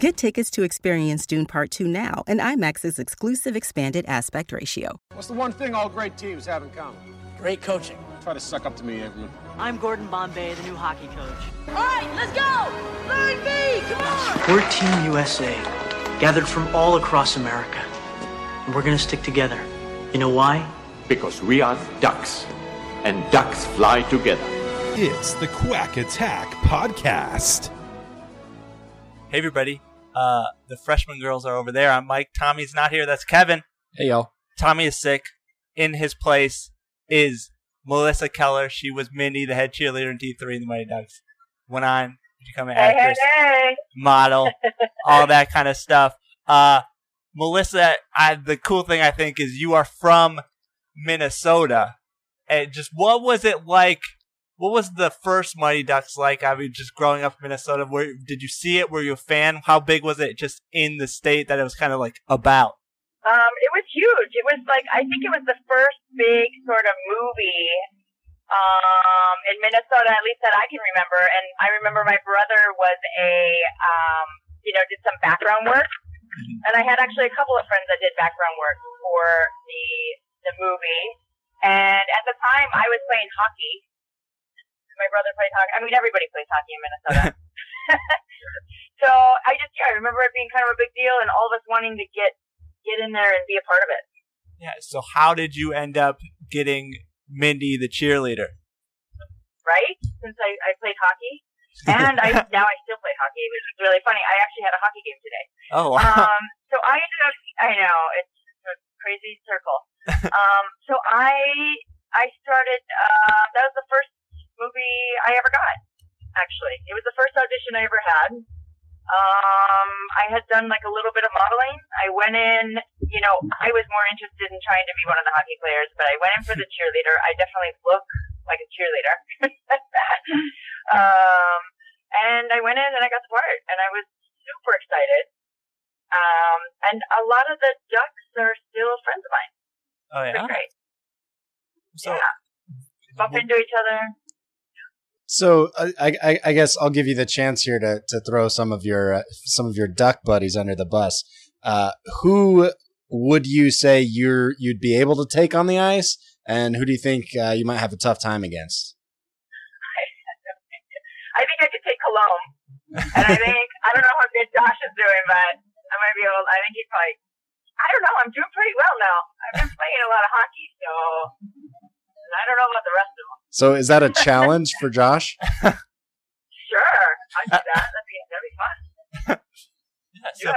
Get tickets to experience Dune Part 2 now and IMAX's exclusive expanded aspect ratio. What's the one thing all great teams have in common? Great coaching. Try to suck up to me, Averman. I'm Gordon Bombay, the new hockey coach. All right, let's go! Line B, come on! We're Team USA, gathered from all across America. And we're gonna stick together. You know why? Because we are ducks, and ducks fly together. It's the Quack Attack Podcast. Hey, everybody. Uh, the freshman girls are over there. I'm Mike. Tommy's not here. That's Kevin. Hey, y'all. Tommy is sick. In his place is Melissa Keller. She was Mindy, the head cheerleader in D3 in the Mighty Ducks. Went on to become an Hey, hey, actress, hey. model, all that kind of stuff. Uh, Melissa, I, the cool thing I think is you are from Minnesota. And just what was it like? What was the first Mighty Ducks like? I mean, just growing up in Minnesota, where did you see it? Were you a fan? How big was it just in the state that it was kind of like about? Um, it was huge. It was like I think it was the first big sort of movie um, in Minnesota, at least that I can remember. And I remember my brother was a um, you know did some background work, and I had actually a couple of friends that did background work for the the movie. And at the time, I was playing hockey. My brother played hockey. I mean, everybody plays hockey in Minnesota. so I just yeah, I remember it being kind of a big deal, and all of us wanting to get get in there and be a part of it. Yeah. So how did you end up getting Mindy the cheerleader? Right? Since I, I played hockey, and I now I still play hockey, which is really funny. I actually had a hockey game today. Oh wow. Um, so I ended up. I know it's a crazy circle. um, so I I started. Uh, that was the first movie I ever got. Actually, it was the first audition I ever had. Um, I had done like a little bit of modeling. I went in, you know, I was more interested in trying to be one of the hockey players, but I went in for the cheerleader. I definitely look like a cheerleader. um, and I went in and I got the part, and I was super excited. Um, and a lot of the ducks are still friends of mine. Oh yeah. great. So yeah. Bump into each other. So I, I, I guess I'll give you the chance here to, to throw some of your uh, some of your duck buddies under the bus. Uh, who would you say you're you'd be able to take on the ice, and who do you think uh, you might have a tough time against? I think I could take Colombe. and I think, I don't know how good Josh is doing, but I might be able, I think he's probably, I don't know, I'm doing pretty well now. I've been playing a lot of hockey, so I don't know about the rest of them. So is that a challenge for Josh? Sure, I'd do that. That'd be, that'd be fun. Do so it.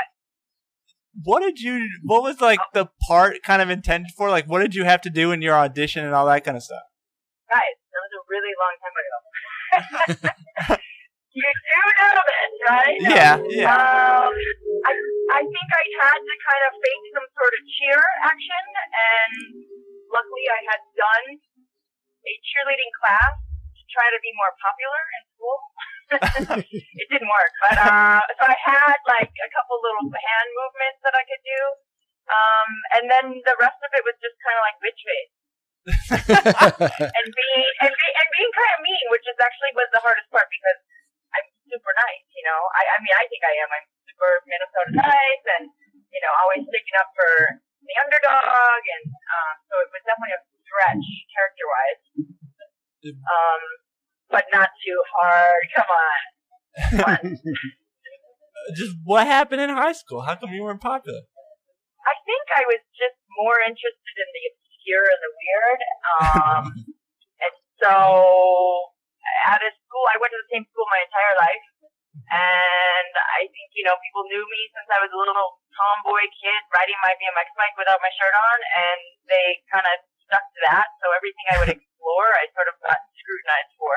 what did you? What was like the part kind of intended for? Like, what did you have to do in your audition and all that kind of stuff? Guys, that was a really long time ago. you do know this, right? Yeah, yeah. Um, I, I think I had to kind of fake some sort of cheer action, and luckily I had done a cheerleading class to try to be more popular in school. it didn't work, but uh, so I had like a couple little hand movements that I could do, um, and then the rest of it was just kind of like bitch face and being and, be, and being kind of mean, which is actually was the hardest part because I'm super nice. You know, I, I mean, I think I am. I'm super Minnesota nice, and you know, always sticking up for the underdog, and uh, so it was definitely a stretch character wise. Um, but not too hard. Come on. Come on. Just what happened in high school? How come you weren't popular? I think I was just more interested in the obscure and the weird. Um, and so out of school, I went to the same school my entire life. And I think, you know, people knew me since I was a little tomboy kid riding my BMX bike without my shirt on. And they kind of stuck to that. So everything I would explore, I sort of got scrutinized for.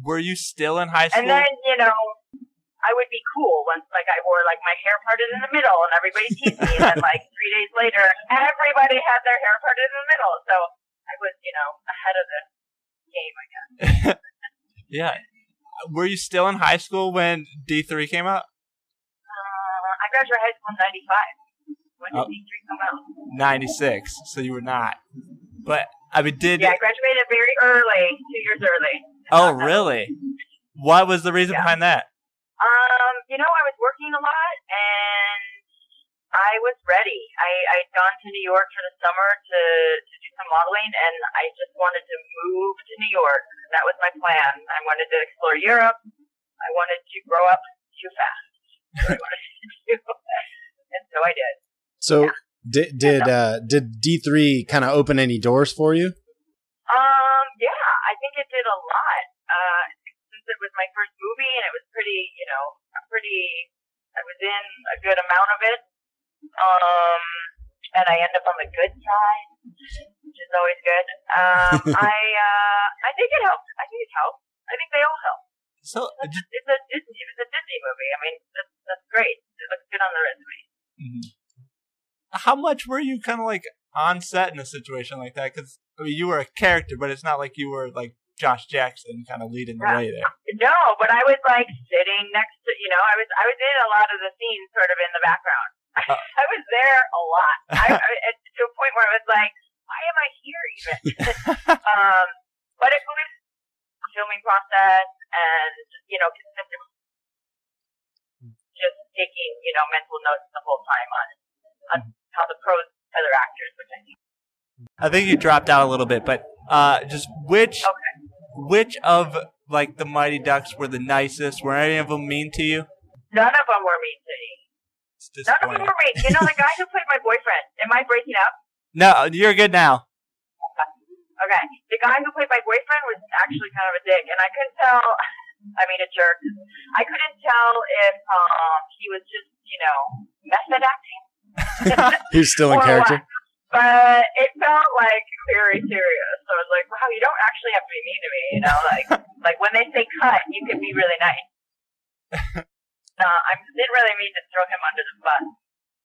Were you still in high school? And then, you know, I would be cool once, like, I wore, like, my hair parted in the middle and everybody teased me. And then, like, three days later, everybody had their hair parted in the middle. So I was, you know, ahead of the game, I guess. Yeah. Were you still in high school when D three came out? Uh, I graduated high school in '95. When did Oh. D3 come out? Ninety six. So you were not. But I mean, did Yeah, I graduated very early, two years early. oh really? What was the reason Yeah. behind that? Um, you know, I was working a lot and I was ready. I, I'd gone to New York for the summer to, to do some modeling and I just wanted to move to New York. That was my plan. I wanted to explore Europe. I wanted to grow up too fast. That's what I wanted to do. and so I did. So did did uh, did D three kind of open any doors for you? Um, yeah, I think it did a lot. Uh, since it was my first movie and it was pretty, you know, pretty, I was in a good amount of it. Um, and I end up on the good side, which is always good. Um, I, uh, I think it helped. I think it helped. I think they all help. So It's a, it's a Disney, it was a Disney movie. I mean, that's, that's great. It looks good on the resume. How much were you kind of like on set in a situation like that? Because I mean, you were a character, but it's not like you were like Josh Jackson, kind of leading the Yeah. way there. No, but I was like sitting next to, you know, I was, I was in a lot of the scenes sort of in the background. Uh. I was there a lot. I, I, to a point where I was like, why am I here even? um, but it was a filming process and, you know, consistent, just taking, you know, mental notes the whole time on, on how the pros actors, which I think I think you dropped out a little bit, but uh, just which Okay. which of like the Mighty Ducks were the nicest? Were any of them mean to you? none of them were mean to me. None of them were mean. You know, the guy who played my boyfriend, am I breaking up? No, you're good now. Okay. The guy who played my boyfriend was actually kind of a dick, and I couldn't tell. I mean, a jerk. I couldn't tell if um he was just, you know, method acting Who's still in character? what. But it felt like very serious. So I was like, wow, you don't actually have to be mean to me, you know? Like, like when they say cut, you can be really nice. uh, I didn't really mean to throw him under the bus.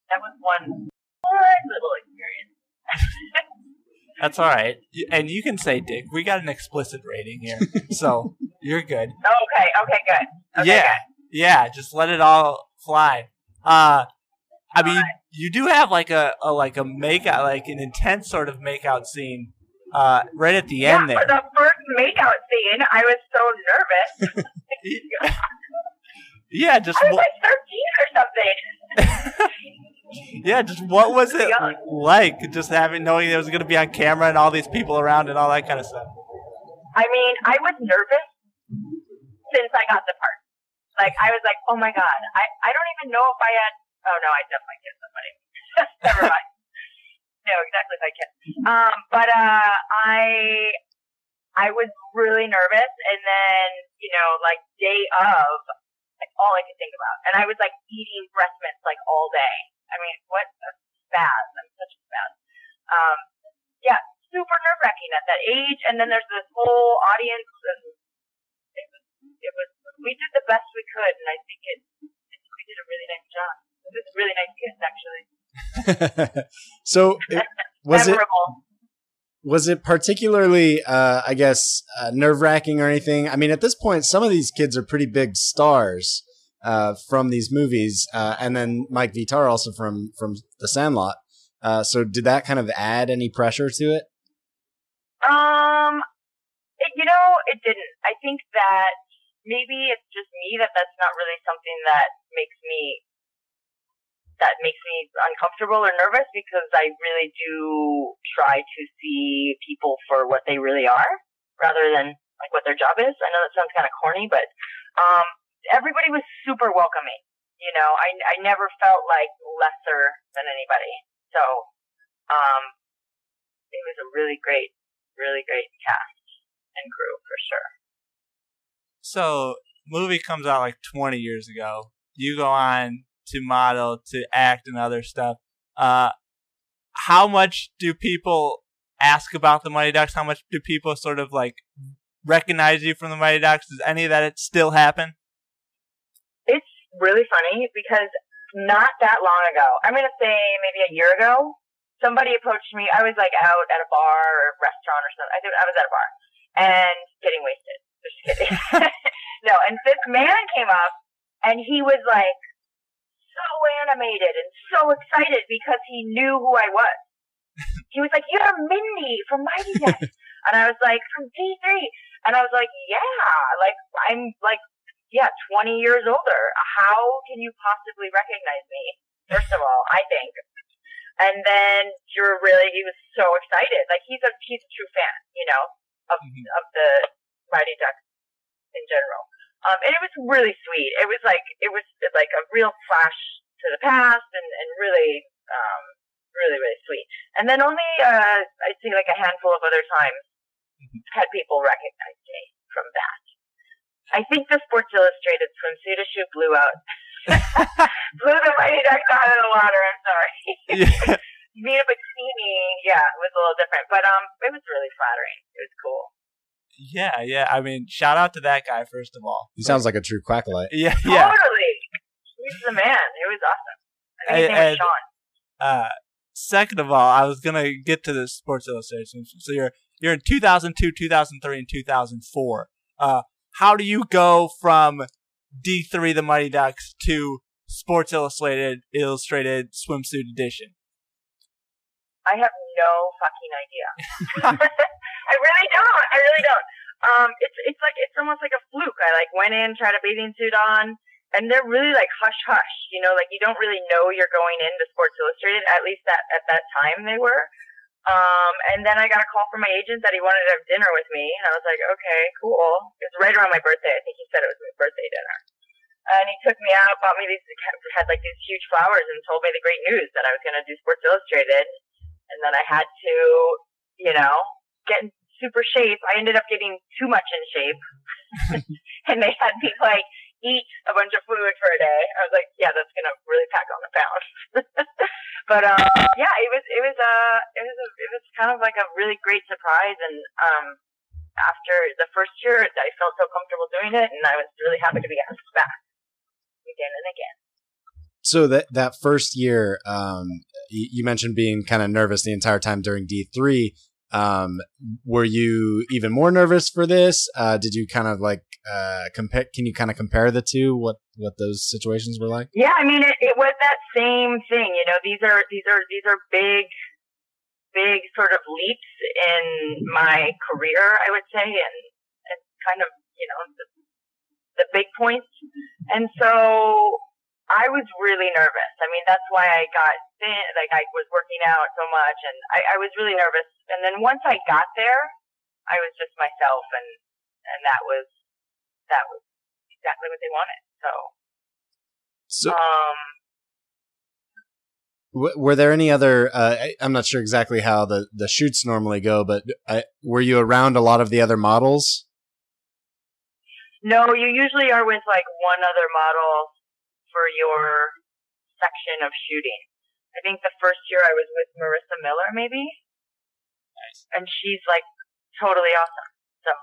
That was one little experience. That's all right. And you can say dick. We got an explicit rating here, so you're good. Okay, okay, good. Okay, yeah, good. yeah. Just let it all fly. Uh, I mean, you do have like a, a like a makeout, like an intense sort of makeout scene, uh, right at the Yeah, end There, for the first makeout scene, I was so nervous. Yeah, just I was what, like 13 or something. yeah, just what was it Young. like? Just having knowing it was going to be on camera and all these people around and all that kind of stuff. I mean, I was nervous since I got the part. Like, I was like, oh my god, I, I don't even know if I had. Oh no, I definitely kissed somebody. Never mind. No, exactly if I kissed. Um, but uh, I I was really nervous, and then you know, like day of, like all I could think about, and I was like eating breast mints like all day. I mean, what a spaz! I'm such a spaz. Um, yeah, super nerve wracking at that age, and then there's this whole audience, and it was it was we did the best we could, and I think it, it we did a really nice job. A really nice kiss, actually. so it, was it was it particularly uh, I guess uh, nerve wracking or anything? I mean, at this point, some of these kids are pretty big stars uh, from these movies, uh, and then Mike Vitar also from from The Sandlot. Uh, so did that kind of add any pressure to it? Um, it, you know, it didn't. I think that maybe it's just me that that's not really something that makes me that makes me uncomfortable or nervous because I really do try to see people for what they really are rather than like what their job is. I know that sounds kind of corny, but um, everybody was super welcoming. You know, I I never felt like lesser than anybody. So, um, it was a really great, really great cast and crew for sure. So, movie comes out like 20 years ago. You go on to model, to act, and other stuff. Uh, how much do people ask about the Mighty Ducks? How much do people sort of like recognize you from the Mighty Ducks? Does any of that still happen? It's really funny because not that long ago, I'm going to say maybe a year ago, somebody approached me. I was like out at a bar or restaurant or something. I think I was at a bar and getting wasted. Just kidding. no, and this man came up and he was like animated and so excited because he knew who I was. He was like, "You're Mindy from Mighty Ducks," and I was like, "From D3," and I was like, "Yeah, like I'm like, yeah, 20 years older. How can you possibly recognize me?" First of all, I think. And then you're really, he was so excited. Like he's a, he's a true fan, you know, of, of the Mighty Ducks in general. Um, and it was really sweet. It was like, it was like a real flash to the past and, and really, um, really, really sweet. And then only, uh, I'd say like a handful of other times had people recognize me from that. I think the Sports Illustrated swimsuit issue blew out. blew the Mighty Ducks out of the water. I'm sorry. Yeah. Vita Bikini, yeah, it was a little different, but um, it was really flattering. It was cool. Yeah, yeah. I mean, shout out to that guy first of all. He sounds like a true quackalite. Yeah, yeah. Totally. He's the man. It was awesome. I think his And- name was Sean. Uh, second of all, I was gonna get to the Sports Illustrated. swimsuit. So you're you're in 2002, 2003, and 2004. Uh, how do you go from D3 The Mighty Ducks to Sports Illustrated Illustrated Swimsuit Edition? I have no fucking idea. I really don't. I really don't. Um, it's it's like it's almost like a fluke. I like went in, tried a bathing suit on, and they're really like hush hush. You know, like you don't really know you're going into Sports Illustrated. At least at at that time they were. Um, and then I got a call from my agent that he wanted to have dinner with me, and I was like, okay, cool. It was right around my birthday. I think he said it was my birthday dinner. And he took me out, bought me these, had like these huge flowers, and told me the great news that I was going to do Sports Illustrated. And then I had to, you know, get in super shape. I ended up getting too much in shape, and they had me like eat a bunch of food for a day. I was like, yeah, that's gonna really pack on the pounds. but um, yeah, it was it was uh it was a, it was kind of like a really great surprise, and um, after the first year, I felt so comfortable doing it, and I was really happy to be asked back again and again. So that that first year, um, you mentioned being kind of nervous the entire time during D three. Um, were you even more nervous for this? Uh, did you kind of like uh, compare? Can you kind of compare the two? What what those situations were like? Yeah, I mean, it, it was that same thing. You know, these are these are these are big, big sort of leaps in my career, I would say, and and kind of you know the, the big points. And so I was really nervous. I mean, that's why I got thin. Like I was working out so much, and I, I was really nervous. And then once I got there, I was just myself, and and that was that was exactly what they wanted. So. So, Um, w- were there any other? Uh, I, I'm not sure exactly how the the shoots normally go, but uh, were you around a lot of the other models? no, you usually are with like one other model for your section of shooting. I think the first year I was with Marisa Miller, maybe. Nice. And she's like totally awesome. So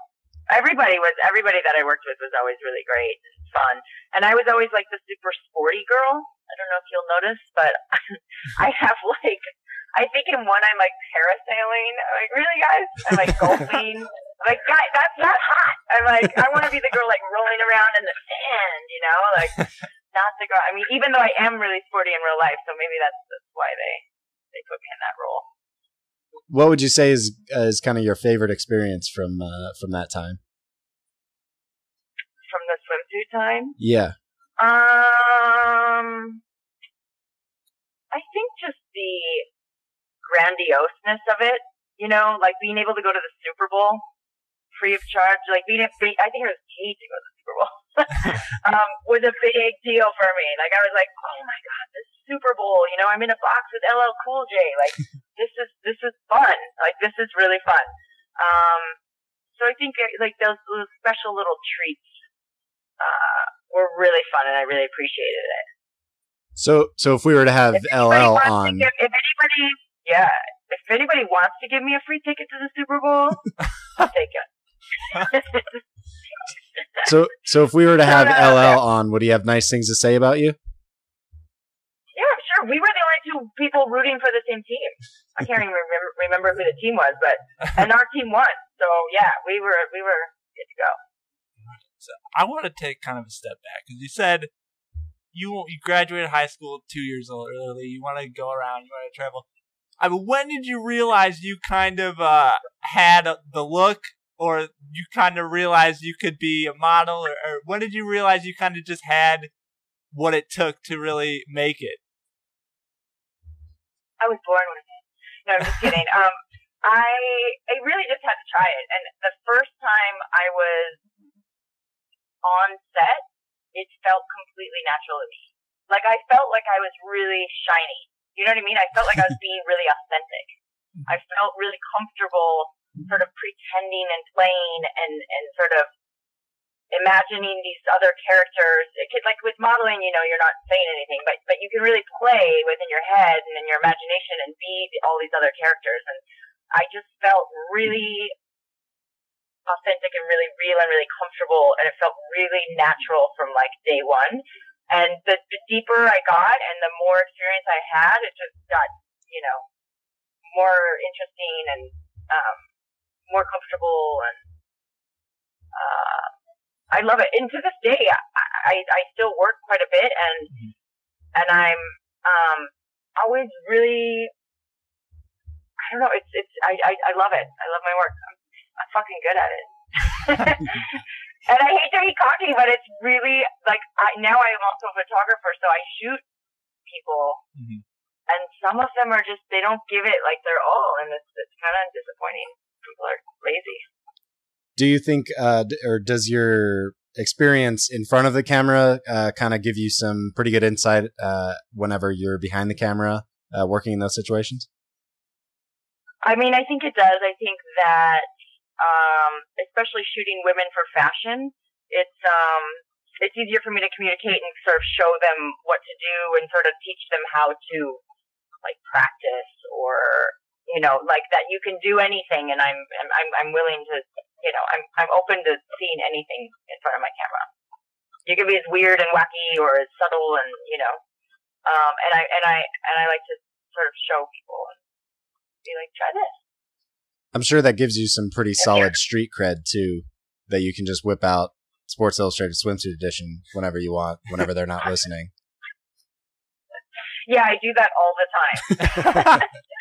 everybody was everybody that I worked with was always really great, and fun, and I was always like the super sporty girl. I don't know if you'll notice, but I have like I think in one I'm like parasailing. I'm like, really guys? I'm like golfing. I'm like, guy, that's not hot. I'm like, I want to be the girl like rolling around in the sand, you know, like not the girl. I mean, even though I am really sporty in real life, so maybe that's that's why they they put me in that role. What would you say is uh, is kind of your favorite experience from uh, from that time? From the swimsuit time, Yeah. um, I think just the grandioseness of it. You know, like being able to go to the Super Bowl free of charge, like being, I think it was paid to go to the Super Bowl, um, was a big deal for me. Like I was like, oh my god, this Super Bowl, you know, I'm in a box with LL Cool J. Like this is this is fun. Like this is really fun. Um, so I think uh, like those, those special little treats uh, were really fun, and I really appreciated it. So so if we were to have If LL on, give- if anybody, yeah, if anybody wants to give me a free ticket to the Super Bowl, I'll take it. So so if we were to have No, no, no, LL on, would he have nice things to say about you? Yeah, sure. We were the only two people rooting for the same team. I can't even remember, remember who the team was, but and our team won. So yeah, we were we were good to go. So I want to take kind of a step back because you said you you graduated high school two years early. You want to go around. You want to travel. I mean, when did you realize you kind of uh, had the look, or you kind of realized you could be a model, or, or when did you realize you kind of just had what it took to really make it? I was born with it. No, I'm just kidding. um, I I really just had to try it, and the first time I was on set, it felt completely natural to me. Like I felt like I was really shiny. You know what I mean? I felt like I was being really authentic. I felt really comfortable sort of pretending and playing and, and sort of imagining these other characters. It could, like with modeling, you know, you're not saying anything, but, but you can really play within your head and in your imagination and be all these other characters. And I just felt really authentic and really real and really comfortable and it felt really natural from like day one. And the, the deeper I got and the more experience I had, it just got, you know, more interesting and um, more comfortable and uh, I love it. And to this day, I, I, I still work quite a bit and and I'm um, always really I don't know. It's it's I, I I love it. I love my work. I'm, I'm fucking good at it. and I hate to be cocky, but it's really like I, now I am also a photographer, so I shoot people, mm-hmm. and some of them are just they don't give it like their all, and it's it's kind of disappointing. People are lazy. Do you think, uh, or does your experience in front of the camera uh, kind of give you some pretty good insight uh, whenever you're behind the camera uh, working in those situations? I mean, I think it does. I think that um, especially shooting women for fashion, it's um, it's easier for me to communicate and sort of show them what to do and sort of teach them how to like practice or you know like that you can do anything and I'm I'm I'm willing to you know I'm I'm open to seeing anything in front of my camera. You can be as weird and wacky or as subtle and you know um, and I and I and I like to sort of show people and be like try this I'm sure that gives you some pretty solid street cred too, that you can just whip out Sports Illustrated swimsuit edition whenever you want, whenever they're not listening. Yeah, I do that all the time.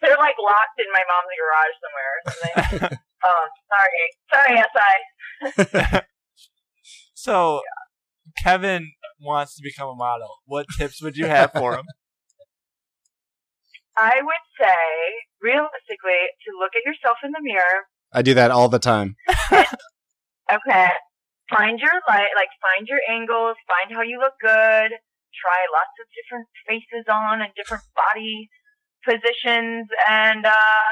they're like locked in my mom's garage somewhere. or something. oh, sorry, sorry, SI. so, yeah. Kevin wants to become a model. What tips would you have for him? I would say, realistically, to look at yourself in the mirror. I do that all the time. okay. Find your light, like find your angles, find how you look good. Try lots of different faces on and different body positions, and uh,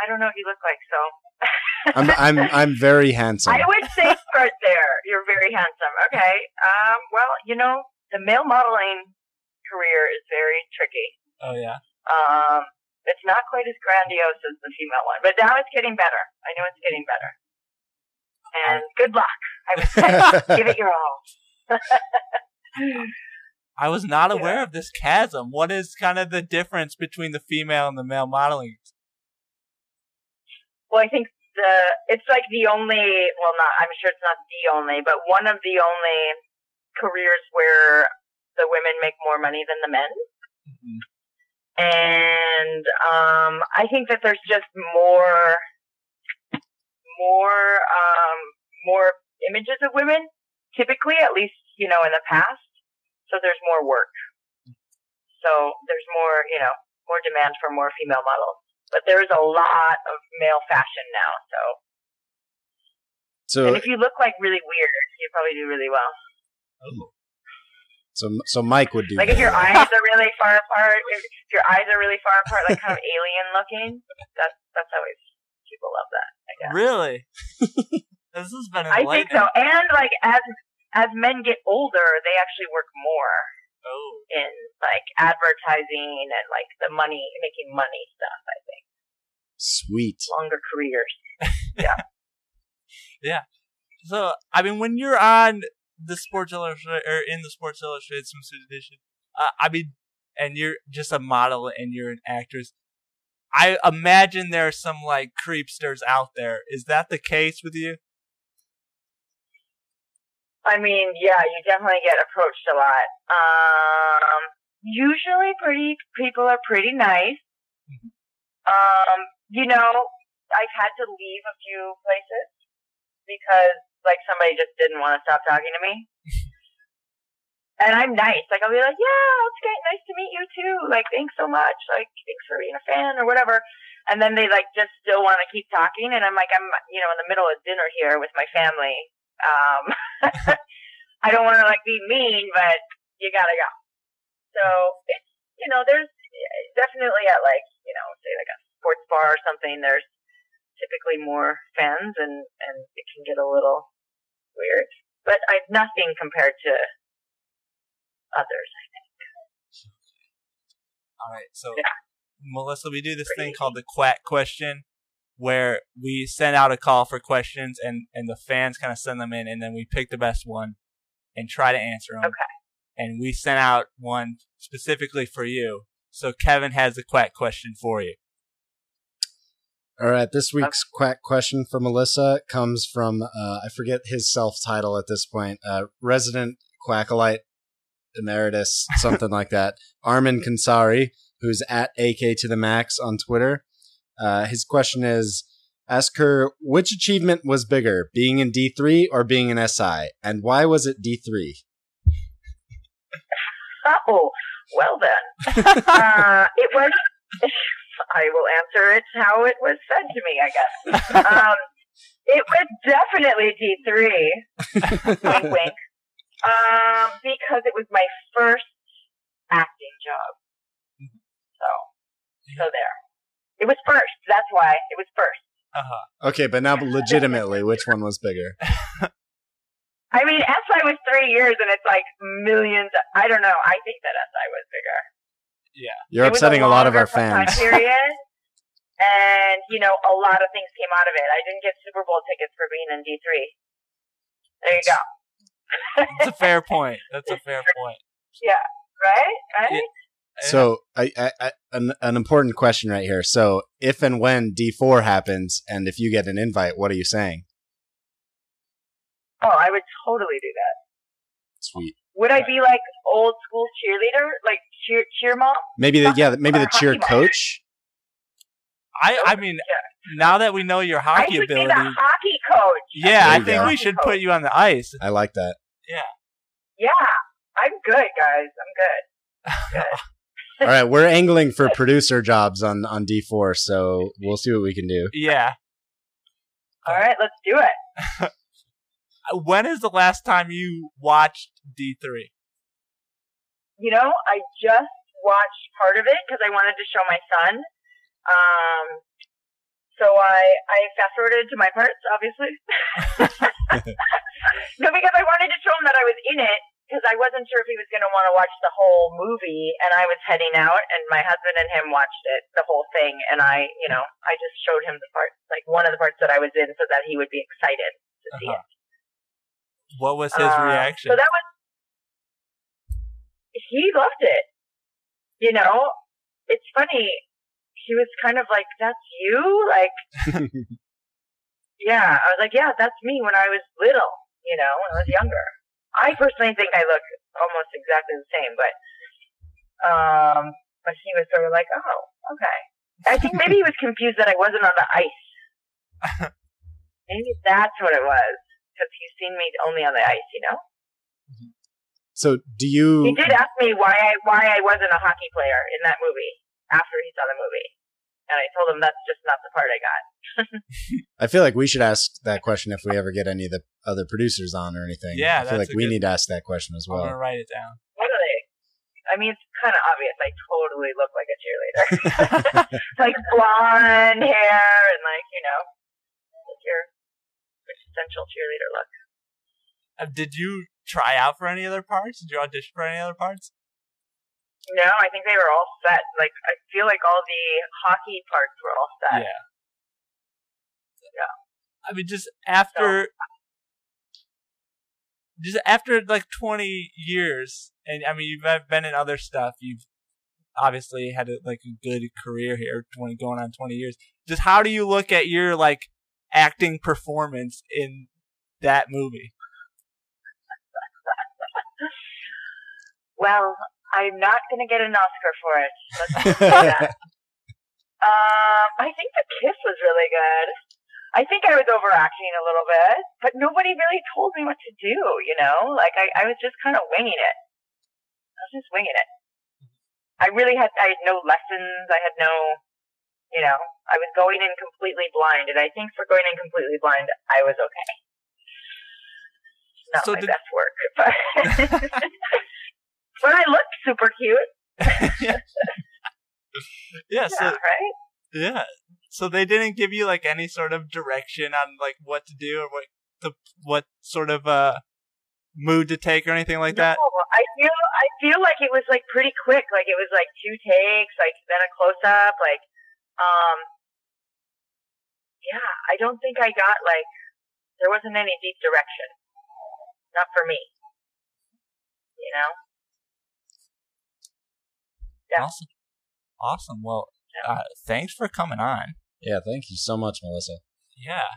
I don't know what you look like, so. I'm I'm I'm very handsome. I would say start there. You're very handsome. Okay. Um. Well, you know, the male modeling career is very tricky. Oh yeah. Um, it's not quite as grandiose as the female one, but now it's getting better. I know it's getting better. And good luck. I would say, give it your all. I was not aware yeah. of this chasm. What is kind of the difference between the female and the male modeling? Well, I think the it's like the only well not I'm sure it's not the only, but one of the only careers where the women make more money than the men. Mm-hmm and um, I think that there's just more, more, um, more images of women, typically, at least you know in the past. So there's more work. So there's more, you know, more demand for more female models. But there's a lot of male fashion now. So. So. And if you look like really weird, you probably do really well. Oh. So, so Mike would do like that. if your eyes are really far apart, if your eyes are really far apart, like kind of alien looking. That's that's always people love that. I guess. Really, this has been. I think so, and like as as men get older, they actually work more. Oh. In like advertising and like the money making money stuff, I think. Sweet. Longer careers. yeah. yeah. So I mean, when you're on the Sports Illustrated or in the Sports Illustrated swimsuit edition. Uh, I mean, and you're just a model and you're an actress. I imagine there are some like creepsters out there. Is that the case with you? I mean, yeah, you definitely get approached a lot. Um, usually, pretty people are pretty nice. Um, you know, I've had to leave a few places because like somebody just didn't want to stop talking to me. and I'm nice. Like I'll be like, yeah, it's great, nice to meet you too. Like thanks so much. Like thanks for being a fan or whatever. And then they like just still want to keep talking, and I'm like, I'm you know in the middle of dinner here with my family. Um, I don't want to like be mean, but you gotta go. So it's you know there's definitely at like you know say like a sports bar or something. There's typically more fans, and and it can get a little weird. But I've nothing compared to others. I think. All right, so Yeah. Melissa, we do this thing called the Quack Question, where we send out a call for questions, and and the fans kind of send them in, and then we pick the best one and try to answer them. Okay. And we sent out one specifically for you. So Kevin has the Quack Question for you. All right, this week's quack question for Melissa comes from uh, I forget his self title at this point. Uh, resident quackalite emeritus, something like that. Armin Kansari, who's at AK to the max on Twitter. Uh, his question is: Ask her which achievement was bigger, being in D three or being in SI, and why was it D three? Oh, well then. uh, it was. I will answer it how it was said to me. I guess. Um, it was definitely D three. wink, wink. Um, because it was my first acting job. So, so there. It was first. That's why it was first. Uh huh. Okay, but now legitimately, which one was bigger? I mean, SI was three years, and it's like millions. I don't know. I think that SI was bigger. Yeah. You're It upsetting a, lot of our fans. period, and you know, a lot of things came out of it. I didn't get Super Bowl tickets for being in D three. There you go. That's a fair point. That's a fair point. Yeah. Right. Right. Yeah. So, I, I, I, an, an important question right here. So, if and when D4 happens, and if you get an invite, what are you saying? Oh, I would totally do that. Sweet. Would I be like old school cheerleader, like cheer cheer mom? Maybe the yeah, maybe the cheer mom? coach. I I mean, now that we know your I hockey should be ability, the hockey coach. yeah, I think go. we should put you on the ice. I like that. Yeah, Yeah, I'm good, guys. I'm good. All right, we're angling for producer jobs on on D4, so we'll see what we can do. Yeah. All right, let's do it. When is the last time you watched D three? You know, I just watched part of it because I wanted to show my son. Um, so I I fast forwarded to my parts, obviously. no, because I wanted to show him that I was in it because I wasn't sure if he was going to want to watch the whole movie, and I was heading out, and my husband and him watched it, the whole thing, and I, you know, I just showed him the part, like one of the parts that I was in, so that he would be excited to see it. What was his Uh, reaction? So that was he loved it. You know, it's funny. He was kind of like, "That's you," like, yeah. I was like, "Yeah, that's me when I was little." You know, when I was younger. I personally think I look almost exactly the same, but um, but he was sort of like, "Oh, okay." I think maybe he was confused that I wasn't on the ice. maybe that's what it was because he's seen me only on the ice. You know. So, do you He did ask me why I why I wasn't a hockey player in that movie after he saw the movie, and I told him that's just not the part I got. I feel like we should ask that question if we ever get any of the other producers on or anything. Yeah, I feel that's like a we good- need to ask that question as well. I'm well. gonna write it down. Totally. I mean, it's kind of obvious. I totally look like a cheerleader, like blonde hair and like you know, like your quintessential cheerleader look. Uh, did you try out for any other parts? Did you audition for any other parts? No, I think they were all set. Like I feel like all the hockey parts were all set. Yeah. Yeah. I mean, just after just after like 20 years, and I mean, you've been in other stuff. You've obviously had a, like a good career here, 20 going on 20 years. Just how do you look at your like acting performance in that movie? Well, I'm not going to get an Oscar for it. Let's just say that. Um, I think the kiss was really good. I think I was overacting a little bit, but nobody really told me what to do, you know? Like, I, I was just kind of winging it. I was just winging it. I really had, I had no lessons. I had no, you know, I was going in completely blind. And I think for going in completely blind, I was okay. Not So my did- best work, but, but I looked super cute. Yeah, so Yeah, right? yeah. So they didn't give you like any sort of direction on like what to do or what the what sort of uh mood to take or anything like that. I feel I feel like it was like pretty quick. Like it was like two takes, like then a close up, like um yeah, I don't think I got like there wasn't any deep direction. Not for me. You know? Yeah. Awesome. Awesome. Well, uh, thanks for coming on. Yeah, thank you so much, Melissa. Yeah.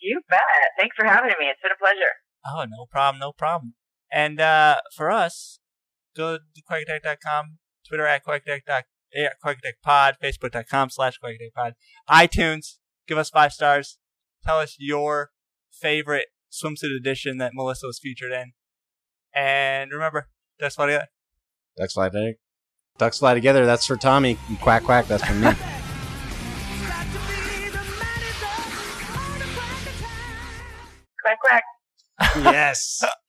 You bet. Thanks for having me. It's been a pleasure. Oh, no problem, no problem. And uh, for us, go to quackattack.com, Twitter at quackattack, yeah, quackattackpod, facebook.com slash quackattackpod, iTunes, give us five stars, tell us your favorite swimsuit edition that Melissa was featured in. And remember, that's what I got. Ducks fly together. Ducks fly together. That's for Tommy. Quack quack. That's for me. Quack quack. yes.